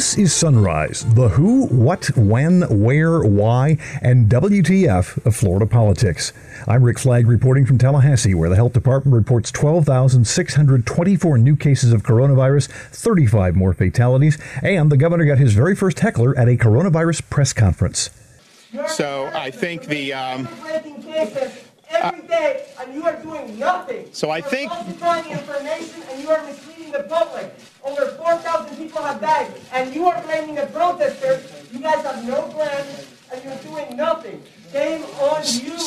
This is Sunrise, the who, what, when, where, why, and WTF of Florida politics. I'm Rick Flagg reporting from Tallahassee, where the health department reports 12,624 new cases of coronavirus, 35 more fatalities, and the governor got his very first heckler at a coronavirus press conference. So I think the. Um, every day, and you are doing nothing. So I think. Falsifying information, and you are misleading the public. Over 4,000 people have died, and you are blaming the protesters. You guys have no plan, and you're doing nothing. Shame on you.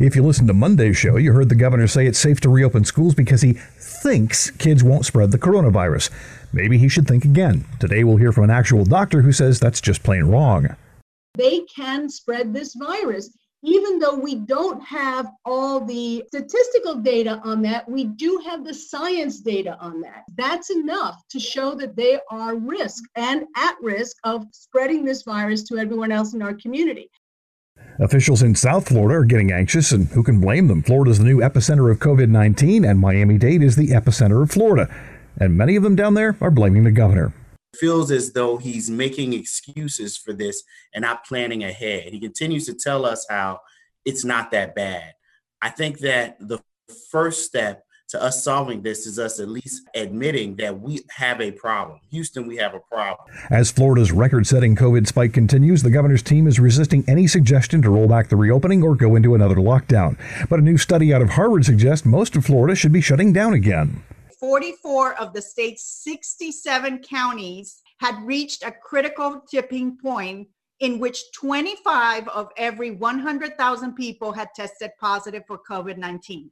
If you listened to Monday's show, you heard the governor say it's safe to reopen schools because he thinks kids won't spread the coronavirus. Maybe he should think again. Today we'll hear from an actual doctor who says that's just plain wrong. They can spread this virus even though we don't have all the statistical data on that, we do have the science data on that. That's enough to show that they are risk and at risk of spreading this virus to everyone else in our community. Officials in South Florida are getting anxious, and who can blame them? Florida is the new epicenter of COVID 19, and Miami Dade is the epicenter of Florida. And many of them down there are blaming the governor feels as though he's making excuses for this and not planning ahead. He continues to tell us how it's not that bad. I think that the first step to us solving this is us at least admitting that we have a problem. Houston, we have a problem. As Florida's record setting COVID spike continues, the governor's team is resisting any suggestion to roll back the reopening or go into another lockdown. But a new study out of Harvard suggests most of Florida should be shutting down again. 44 of the state's 67 counties had reached a critical tipping point in which 25 of every 100,000 people had tested positive for COVID 19.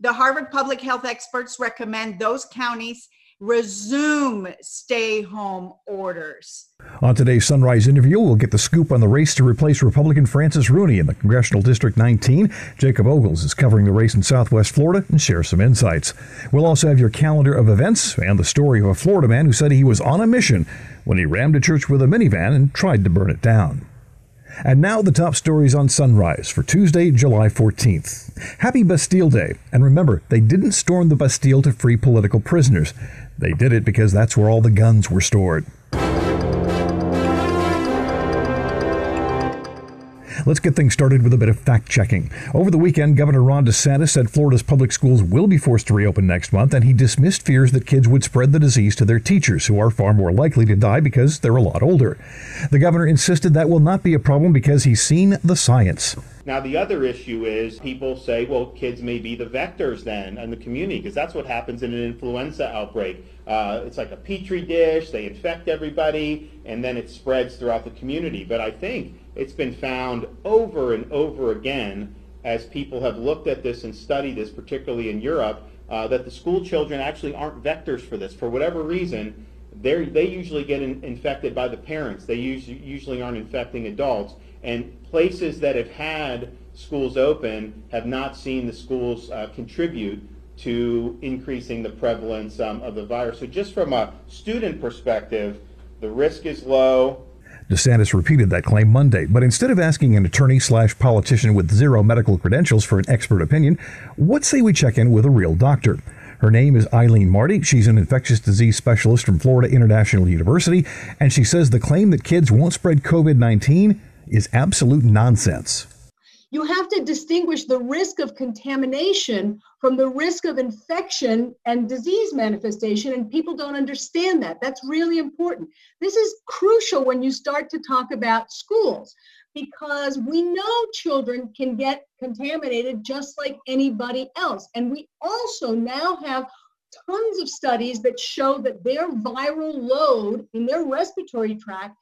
The Harvard public health experts recommend those counties resume stay home orders. On today's Sunrise interview, we'll get the scoop on the race to replace Republican Francis Rooney in the Congressional District 19. Jacob Ogles is covering the race in Southwest Florida and share some insights. We'll also have your calendar of events and the story of a Florida man who said he was on a mission when he rammed a church with a minivan and tried to burn it down. And now the top stories on Sunrise for Tuesday, July 14th. Happy Bastille Day. And remember, they didn't storm the Bastille to free political prisoners. They did it because that's where all the guns were stored. Let's get things started with a bit of fact checking. Over the weekend, Governor Ron DeSantis said Florida's public schools will be forced to reopen next month, and he dismissed fears that kids would spread the disease to their teachers, who are far more likely to die because they're a lot older. The governor insisted that will not be a problem because he's seen the science. Now, the other issue is people say, well, kids may be the vectors then in the community, because that's what happens in an influenza outbreak. Uh, it's like a petri dish, they infect everybody, and then it spreads throughout the community. But I think it's been found over and over again as people have looked at this and studied this, particularly in Europe, uh, that the school children actually aren't vectors for this. For whatever reason, they usually get in, infected by the parents. They usually aren't infecting adults. And places that have had schools open have not seen the schools uh, contribute to increasing the prevalence um, of the virus. So just from a student perspective, the risk is low. DeSantis repeated that claim Monday, but instead of asking an attorney slash politician with zero medical credentials for an expert opinion, what say we check in with a real doctor? Her name is Eileen Marty. She's an infectious disease specialist from Florida International University, and she says the claim that kids won't spread COVID 19 is absolute nonsense. You have to distinguish the risk of contamination from the risk of infection and disease manifestation, and people don't understand that. That's really important. This is crucial when you start to talk about schools because we know children can get contaminated just like anybody else. And we also now have tons of studies that show that their viral load in their respiratory tract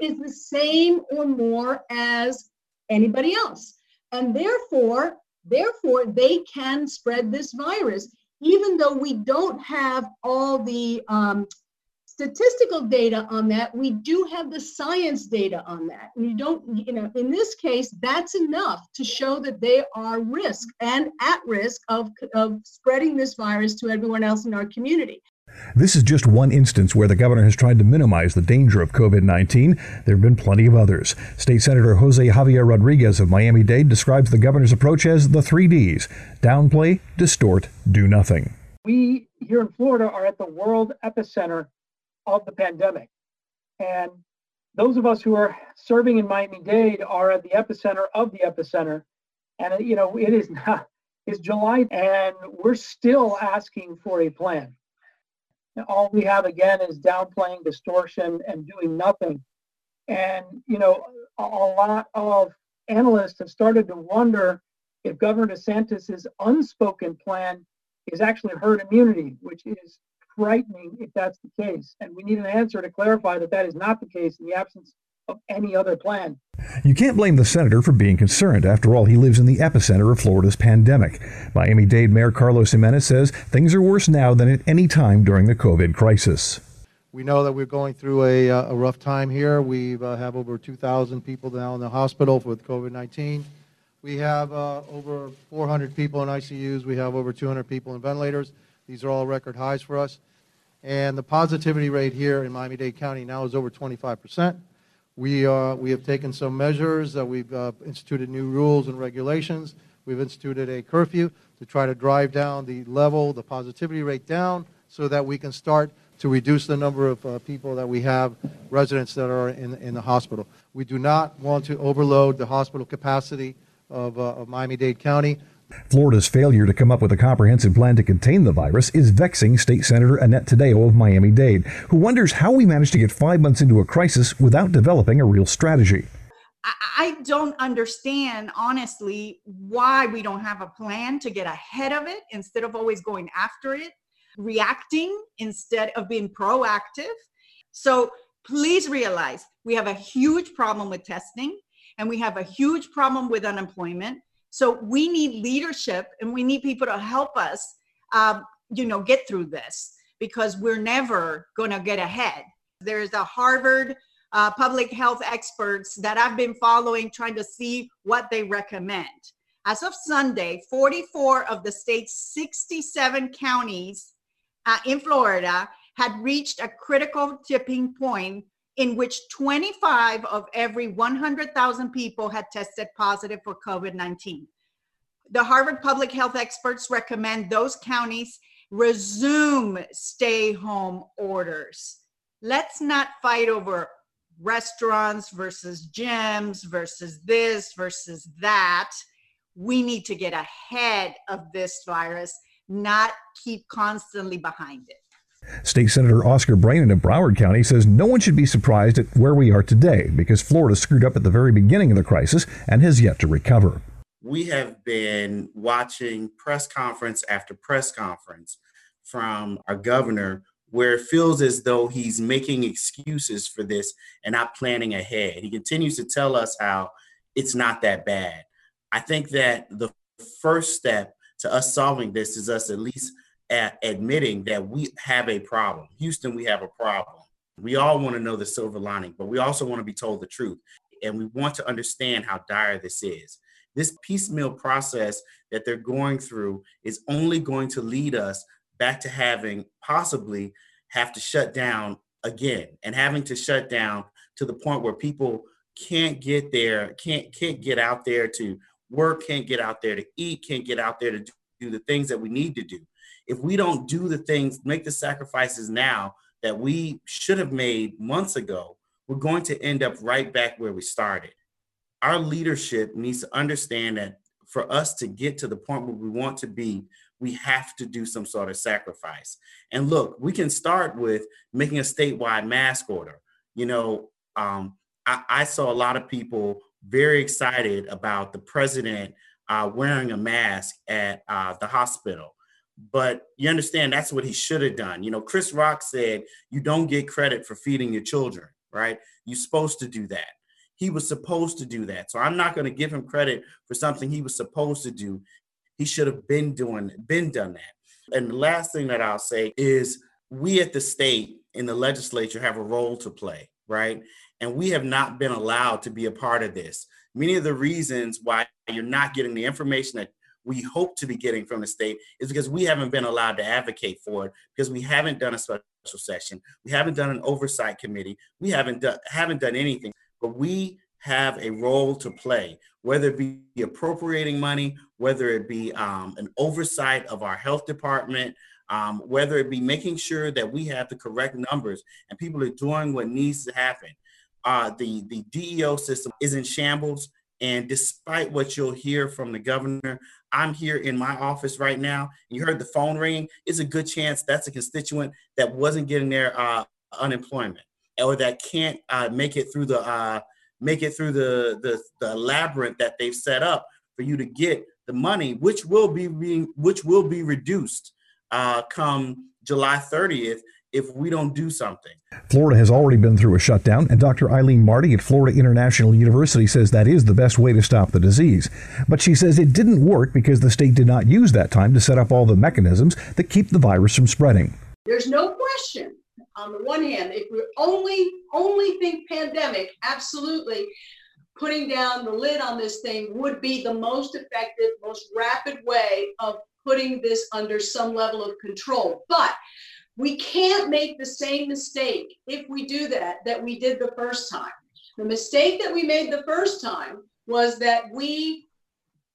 is the same or more as anybody else. And therefore, therefore they can spread this virus, even though we don't have all the um, statistical data on that. We do have the science data on that. And you don't, you know, in this case, that's enough to show that they are risk and at risk of, of spreading this virus to everyone else in our community. This is just one instance where the governor has tried to minimize the danger of COVID 19. There have been plenty of others. State Senator Jose Javier Rodriguez of Miami Dade describes the governor's approach as the three Ds downplay, distort, do nothing. We here in Florida are at the world epicenter of the pandemic. And those of us who are serving in Miami Dade are at the epicenter of the epicenter. And, you know, it is not, it's July and we're still asking for a plan. And all we have again is downplaying, distortion, and doing nothing. And, you know, a, a lot of analysts have started to wonder if Governor DeSantis's unspoken plan is actually herd immunity, which is frightening if that's the case. And we need an answer to clarify that that is not the case in the absence of any other plan. You can't blame the senator for being concerned. After all, he lives in the epicenter of Florida's pandemic. Miami Dade Mayor Carlos Gimenez says things are worse now than at any time during the COVID crisis. We know that we're going through a, uh, a rough time here. We uh, have over 2,000 people now in the hospital with COVID 19. We have uh, over 400 people in ICUs. We have over 200 people in ventilators. These are all record highs for us. And the positivity rate here in Miami-Dade County now is over 25%. We, uh, we have taken some measures. Uh, we've uh, instituted new rules and regulations. We've instituted a curfew to try to drive down the level, the positivity rate down, so that we can start to reduce the number of uh, people that we have, residents that are in, in the hospital. We do not want to overload the hospital capacity of, uh, of Miami-Dade County. Florida's failure to come up with a comprehensive plan to contain the virus is vexing State Senator Annette Taddeo of Miami Dade, who wonders how we managed to get five months into a crisis without developing a real strategy. I don't understand, honestly, why we don't have a plan to get ahead of it instead of always going after it, reacting instead of being proactive. So please realize we have a huge problem with testing and we have a huge problem with unemployment so we need leadership and we need people to help us, um, you know, get through this because we're never going to get ahead. There's a Harvard uh, public health experts that I've been following, trying to see what they recommend. As of Sunday, 44 of the state's 67 counties uh, in Florida had reached a critical tipping point in which 25 of every 100,000 people had tested positive for COVID 19. The Harvard public health experts recommend those counties resume stay home orders. Let's not fight over restaurants versus gyms versus this versus that. We need to get ahead of this virus, not keep constantly behind it. State Senator Oscar Braynon of Broward County says no one should be surprised at where we are today because Florida screwed up at the very beginning of the crisis and has yet to recover. We have been watching press conference after press conference from our governor where it feels as though he's making excuses for this and not planning ahead. He continues to tell us how it's not that bad. I think that the first step to us solving this is us at least at admitting that we have a problem. Houston, we have a problem. We all want to know the silver lining, but we also want to be told the truth. And we want to understand how dire this is. This piecemeal process that they're going through is only going to lead us back to having possibly have to shut down again and having to shut down to the point where people can't get there, can't can't get out there to work, can't get out there to eat, can't get out there to do the things that we need to do if we don't do the things, make the sacrifices now that we should have made months ago, we're going to end up right back where we started. Our leadership needs to understand that for us to get to the point where we want to be, we have to do some sort of sacrifice. And look, we can start with making a statewide mask order. You know, um, I, I, saw a lot of people very excited about the president uh, wearing a mask at uh, the hospital but you understand that's what he should have done. You know, Chris Rock said, You don't get credit for feeding your children, right? You're supposed to do that. He was supposed to do that. So I'm not going to give him credit for something he was supposed to do. He should have been doing, been done that. And the last thing that I'll say is we at the state in the legislature have a role to play, right? And we have not been allowed to be a part of this. Many of the reasons why you're not getting the information that we hope to be getting from the state is because we haven't been allowed to advocate for it because we haven't done a special session, we haven't done an oversight committee, we haven't done haven't done anything. But we have a role to play, whether it be appropriating money, whether it be um, an oversight of our health department, um, whether it be making sure that we have the correct numbers and people are doing what needs to happen. Uh, the the DEO system is in shambles, and despite what you'll hear from the governor, I'm here in my office right now. You heard the phone ring. It's a good chance that's a constituent that wasn't getting their uh, unemployment or that can't uh, make it through the uh, make it through the, the the labyrinth that they've set up for you to get the money, which will be being which will be reduced uh, come July 30th if we don't do something. Florida has already been through a shutdown, and Dr. Eileen Marty at Florida International University says that is the best way to stop the disease. But she says it didn't work because the state did not use that time to set up all the mechanisms that keep the virus from spreading. There's no question. On the one hand, if we only only think pandemic, absolutely putting down the lid on this thing would be the most effective, most rapid way of putting this under some level of control. But we can't make the same mistake if we do that that we did the first time. The mistake that we made the first time was that we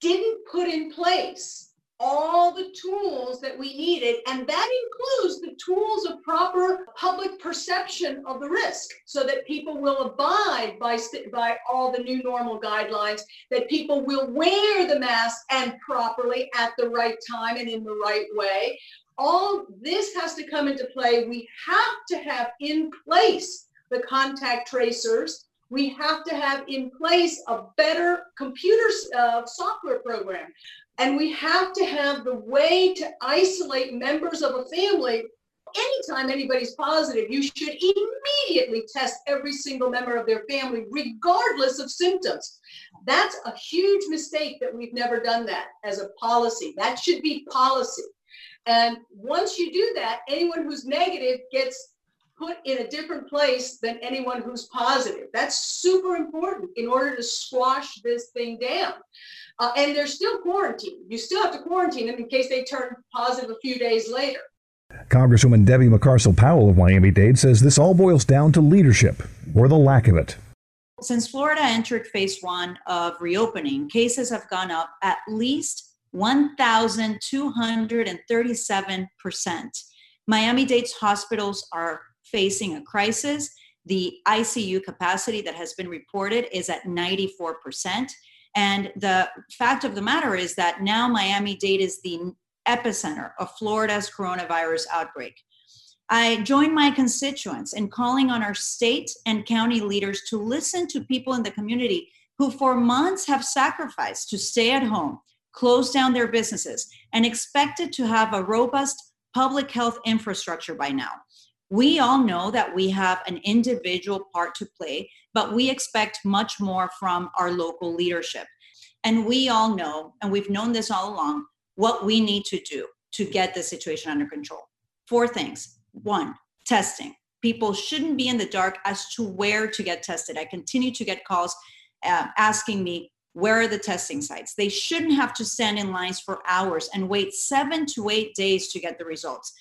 didn't put in place all the tools that we needed, and that includes the tools of proper public perception of the risk so that people will abide by, by all the new normal guidelines, that people will wear the mask and properly at the right time and in the right way. All this has to come into play. We have to have in place the contact tracers we have to have in place a better computer uh, software program and we have to have the way to isolate members of a family. Anytime anybody's positive, you should immediately test every single member of their family, regardless of symptoms. That's a huge mistake that we've never done that as a policy. That should be policy. And once you do that, anyone who's negative gets put in a different place than anyone who's positive. That's super important in order to squash this thing down. Uh, and they're still quarantined. You still have to quarantine them in case they turn positive a few days later. Congresswoman Debbie Mucarsel Powell of Miami Dade says this all boils down to leadership or the lack of it. Since Florida entered phase one of reopening, cases have gone up at least 1,237%. Miami Dade's hospitals are facing a crisis. The ICU capacity that has been reported is at 94%. And the fact of the matter is that now Miami Dade is the epicenter of Florida's coronavirus outbreak. I join my constituents in calling on our state and county leaders to listen to people in the community who, for months, have sacrificed to stay at home, close down their businesses, and expected to have a robust public health infrastructure by now. We all know that we have an individual part to play, but we expect much more from our local leadership. And we all know, and we've known this all along, what we need to do to get the situation under control. Four things. One, testing. People shouldn't be in the dark as to where to get tested. I continue to get calls uh, asking me, where are the testing sites? They shouldn't have to stand in lines for hours and wait seven to eight days to get the results.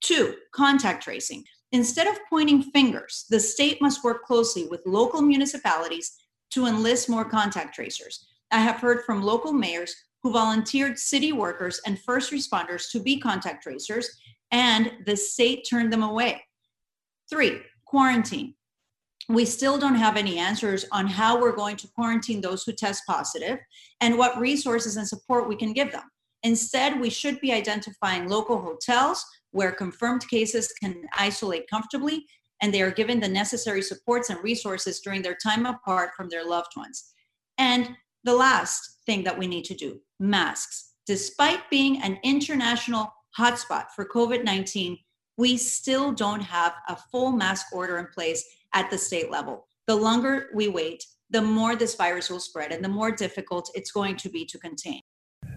Two, contact tracing. Instead of pointing fingers, the state must work closely with local municipalities to enlist more contact tracers. I have heard from local mayors who volunteered city workers and first responders to be contact tracers, and the state turned them away. Three, quarantine. We still don't have any answers on how we're going to quarantine those who test positive and what resources and support we can give them. Instead, we should be identifying local hotels where confirmed cases can isolate comfortably and they are given the necessary supports and resources during their time apart from their loved ones. And the last thing that we need to do masks. Despite being an international hotspot for COVID 19, we still don't have a full mask order in place at the state level. The longer we wait, the more this virus will spread and the more difficult it's going to be to contain.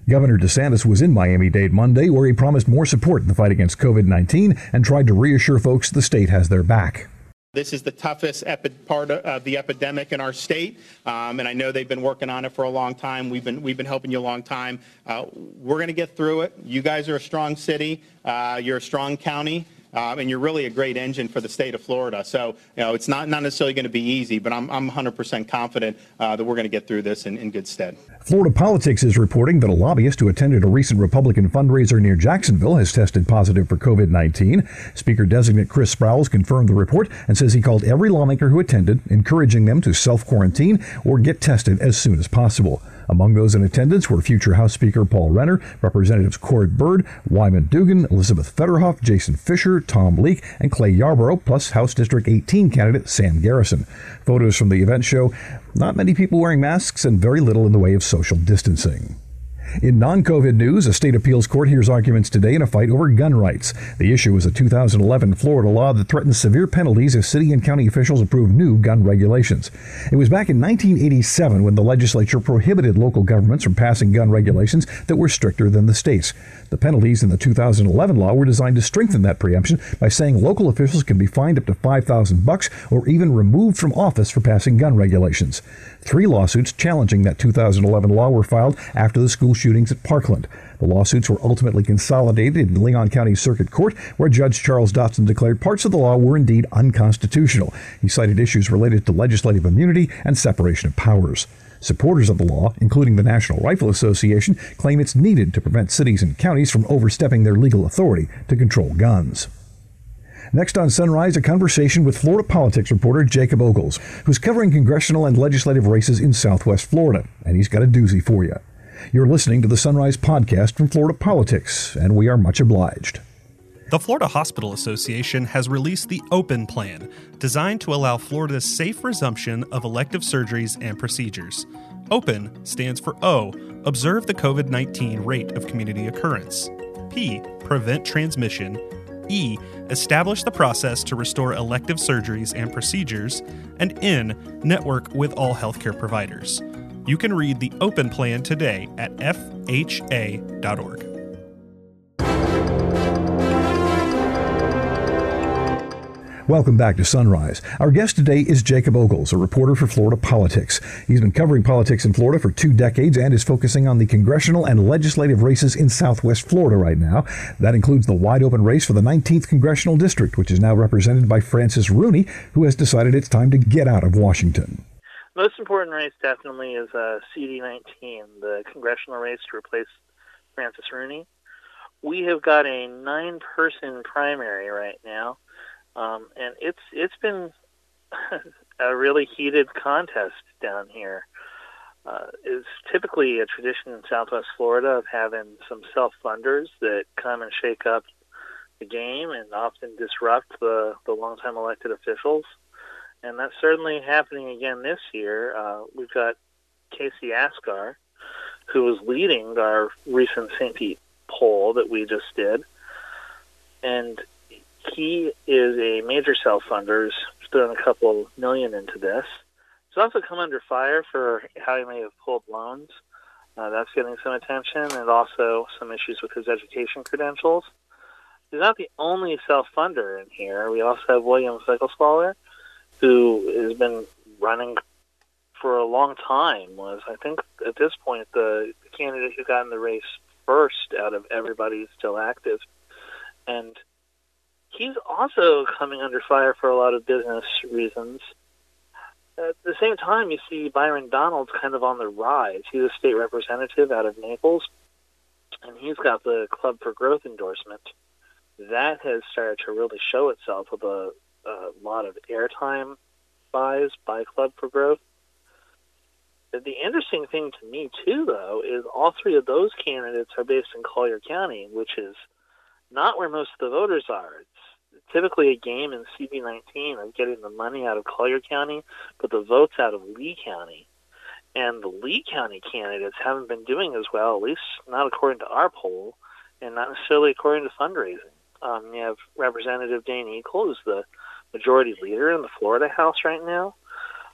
Governor DeSantis was in Miami Dade Monday, where he promised more support in the fight against COVID 19 and tried to reassure folks the state has their back. This is the toughest part of the epidemic in our state, um, and I know they've been working on it for a long time. We've been we've been helping you a long time. Uh, we're going to get through it. You guys are a strong city. Uh, you're a strong county. Um, and you're really a great engine for the state of Florida. So, you know, it's not, not necessarily going to be easy, but I'm, I'm 100% confident uh, that we're going to get through this in, in good stead. Florida Politics is reporting that a lobbyist who attended a recent Republican fundraiser near Jacksonville has tested positive for COVID 19. Speaker designate Chris Sprowls confirmed the report and says he called every lawmaker who attended, encouraging them to self quarantine or get tested as soon as possible. Among those in attendance were future House Speaker Paul Renner, Representatives Cord Byrd, Wyman Duggan, Elizabeth Fetterhoff, Jason Fisher, Tom Leek, and Clay Yarborough, plus House District 18 candidate Sam Garrison. Photos from the event show not many people wearing masks and very little in the way of social distancing. In non COVID news, a state appeals court hears arguments today in a fight over gun rights. The issue is a 2011 Florida law that threatens severe penalties if city and county officials approve new gun regulations. It was back in 1987 when the legislature prohibited local governments from passing gun regulations that were stricter than the states. The penalties in the 2011 law were designed to strengthen that preemption by saying local officials can be fined up to 5,000 bucks or even removed from office for passing gun regulations. Three lawsuits challenging that 2011 law were filed after the school shootings at Parkland. The lawsuits were ultimately consolidated in Leon County Circuit Court, where Judge Charles Dodson declared parts of the law were indeed unconstitutional. He cited issues related to legislative immunity and separation of powers. Supporters of the law, including the National Rifle Association, claim it's needed to prevent cities and counties from overstepping their legal authority to control guns. Next on Sunrise, a conversation with Florida politics reporter Jacob Ogles, who's covering congressional and legislative races in southwest Florida, and he's got a doozy for you. You're listening to the Sunrise podcast from Florida Politics, and we are much obliged. The Florida Hospital Association has released the Open Plan, designed to allow Florida's safe resumption of elective surgeries and procedures. OPEN stands for O, observe the COVID 19 rate of community occurrence. P, prevent transmission. E, establish the process to restore elective surgeries and procedures. And N, network with all healthcare providers. You can read the open plan today at fha.org. Welcome back to Sunrise. Our guest today is Jacob Ogles, a reporter for Florida Politics. He's been covering politics in Florida for two decades and is focusing on the congressional and legislative races in southwest Florida right now. That includes the wide open race for the 19th Congressional District, which is now represented by Francis Rooney, who has decided it's time to get out of Washington. Most important race definitely is uh, CD19, the congressional race to replace Francis Rooney. We have got a nine person primary right now um, and it's it's been a really heated contest down here. Uh, it's typically a tradition in Southwest Florida of having some self-funders that come and shake up the game and often disrupt the the longtime elected officials, and that's certainly happening again this year. Uh, we've got Casey Askar, who was leading our recent St. Pete poll that we just did, and he is a major self-funder. He's thrown a couple million into this. He's also come under fire for how he may have pulled loans. Uh, that's getting some attention, and also some issues with his education credentials. He's not the only self-funder in here. We also have William Figlesthaler, who has been running for a long time. Was I think at this point the, candidate who got in the race first out of everybody still active, and he's also coming under fire for a lot of business reasons. At the same time, you see Byron Donalds kind of on the rise. He's a state representative out of Naples, and he's got the Club for Growth endorsement. That has started to really show itself with a, a lot of airtime buys by Club for Growth. The interesting thing to me, too, though, is all three of those candidates are based in Collier County, which is not where most of the voters are. It's typically a game in CD19 of getting the money out of Collier County, but the votes out of Lee County. And the Lee County candidates haven't been doing as well, at least not according to our poll, and not necessarily according to fundraising. Um, you have Representative Dane Eagle, who's the majority leader in the Florida House right now.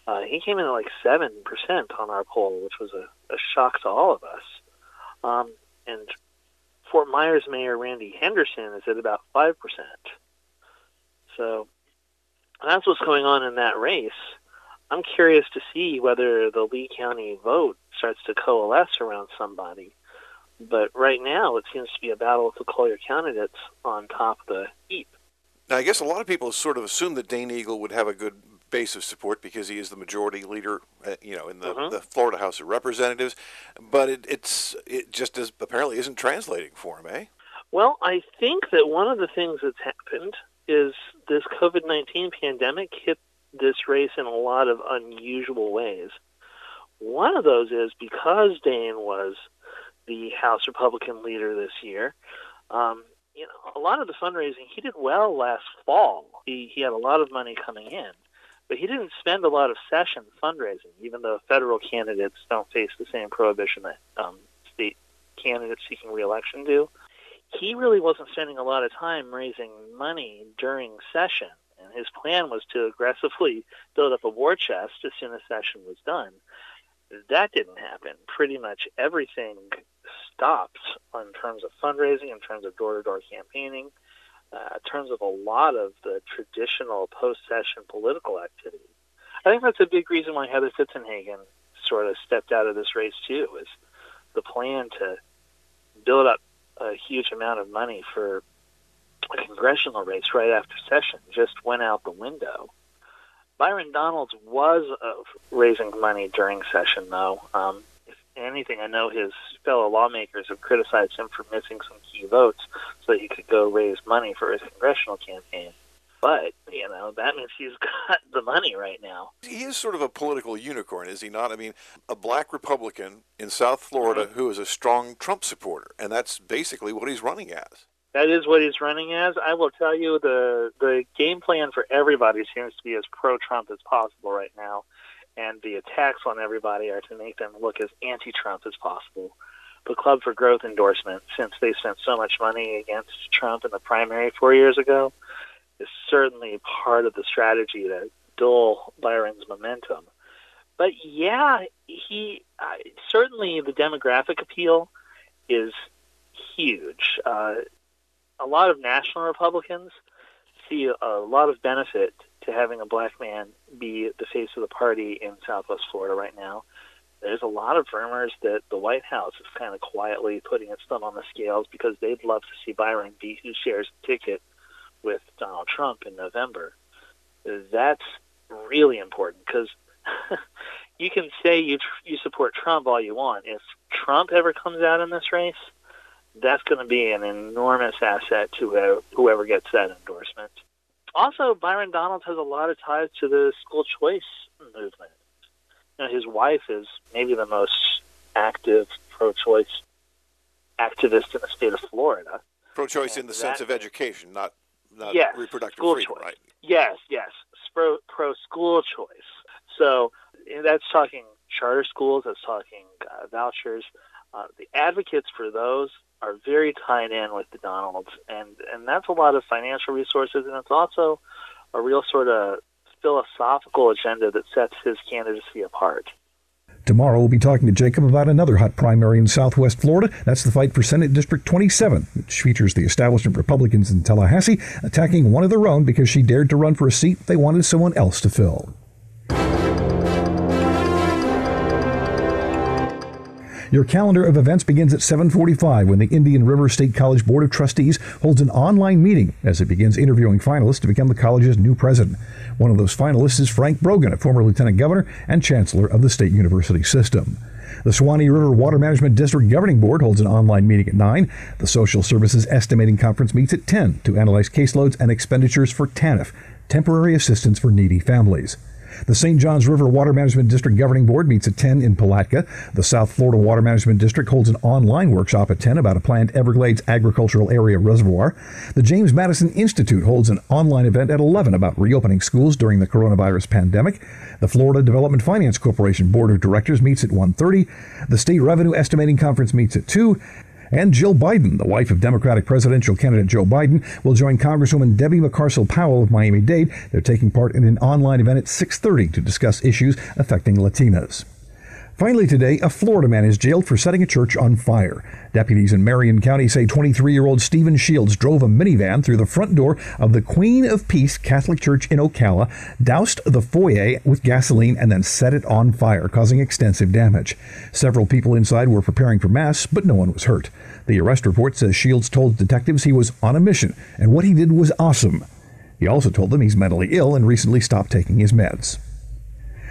Uh, he came in at like 7% on our poll, which was a, a shock to all of us. Um, and Fort Myers Mayor Randy Henderson is at about 5%. So that's what's going on in that race. I'm curious to see whether the Lee County vote starts to coalesce around somebody. But right now, it seems to be a battle of the Collier candidates on top of the heap. Now, I guess a lot of people sort of assume that Dane Eagle would have a good base of support because he is the majority leader, uh, you know, in the, Mhm. the Florida House of Representatives. But it, it's it just is, apparently isn't translating for him, eh? Well, I think that one of the things that's happened is this COVID 19 pandemic hit this race in a lot of unusual ways. One of those is because Dane was the House Republican leader this year, um, you know, a lot of the fundraising, he did well last fall. He, he had a lot of money coming in, but he didn't spend a lot of session fundraising, even though federal candidates don't face the same prohibition that um, state candidates seeking reelection do he really wasn't spending a lot of time raising money during session. And his plan was to aggressively build up a war chest as soon as session was done. That didn't happen. Pretty much everything stopped in terms of fundraising, in terms of door to door campaigning, uh, in terms of a lot of the traditional post session political activity. I think that's a big reason why Heather Fitzenhagen sort of stepped out of this race, too, is the plan to build up a huge amount of money for a congressional race right after session just went out the window. Byron Donalds was uh, raising money during session, though. Um, anything, I know his fellow lawmakers have criticized him for missing some key votes so that he could go raise money for his congressional campaign. But, you know, that means he's got the money right now. He is sort of a political unicorn, is he not? I mean, a black Republican in South Florida Mm-hmm. who is a strong Trump supporter, and that's basically what he's running as. That is what he's running as. I will tell you the the game plan for everybody seems to be as pro Trump as possible right now. And the attacks on everybody are to make them look as anti Trump as possible. The Club for Growth endorsement, since they spent so much money against Trump in the primary four years ago, is certainly part of the strategy to dull Byron's momentum. But yeah, he uh, certainly the demographic appeal is huge. Uh, a lot of national Republicans see a lot of benefit to having a black man be the face of the party in Southwest Florida right now. There's a lot of rumors that the White House is kind of quietly putting its thumb on the scales because they'd love to see Byron be who shares the ticket with Donald Trump in November. That's really important because you can say you you support Trump all you want. If Trump ever comes out in this race, that's going to be an enormous asset to whoever gets that endorsement. Also, Byron Donalds has a lot of ties to the school choice movement. You know, his wife is maybe the most active pro-choice activist in the state of Florida. Pro-choice in the sense of education, not not Yes, reproductive freedom, choice. right? Yes, yes, pro, pro school choice. So that's talking charter schools. That's talking uh, vouchers. Uh, the advocates for those are very tied in with the Donalds, and and that's a lot of financial resources, and it's also a real sort of philosophical agenda that sets his candidacy apart. Tomorrow, we'll be talking to Jacob about another hot primary in southwest Florida. That's the fight for Senate District 27, which features the establishment Republicans in Tallahassee attacking one of their own because she dared to run for a seat they wanted someone else to fill. Your calendar of events begins at 7:45 when the Indian River State College Board of Trustees holds an online meeting as it begins interviewing finalists to become the college's new president. One of those finalists is Frank Brogan, a former lieutenant governor and chancellor of the state university system. The Suwannee River Water Management District Governing Board holds an online meeting at 9. The Social Services Estimating Conference meets at 10 to analyze caseloads and expenditures for TANF, temporary assistance for needy families. The St. Johns River Water Management District Governing Board meets at 10 in Palatka. The South Florida Water Management District holds an online workshop at 10 about a planned Everglades Agricultural Area Reservoir. The James Madison Institute holds an online event at 11 about reopening schools during the coronavirus pandemic. The Florida Development Finance Corporation Board of Directors meets at 1:30. The State Revenue Estimating Conference meets at 2. And Jill Biden, the wife of Democratic presidential candidate Joe Biden, will join Congresswoman Debbie Mucarsel Powell of Miami-Dade. They're taking part in an online event at 6:30 to discuss issues affecting Latinas. Finally today, a Florida man is jailed for setting a church on fire. Deputies in Marion County say 23-year-old Stephen Shields drove a minivan through the front door of the Queen of Peace Catholic Church in Ocala, doused the foyer with gasoline, and then set it on fire, causing extensive damage. Several people inside were preparing for Mass, but no one was hurt. The arrest report says Shields told detectives he was on a mission, and what he did was awesome. He also told them he's mentally ill and recently stopped taking his meds.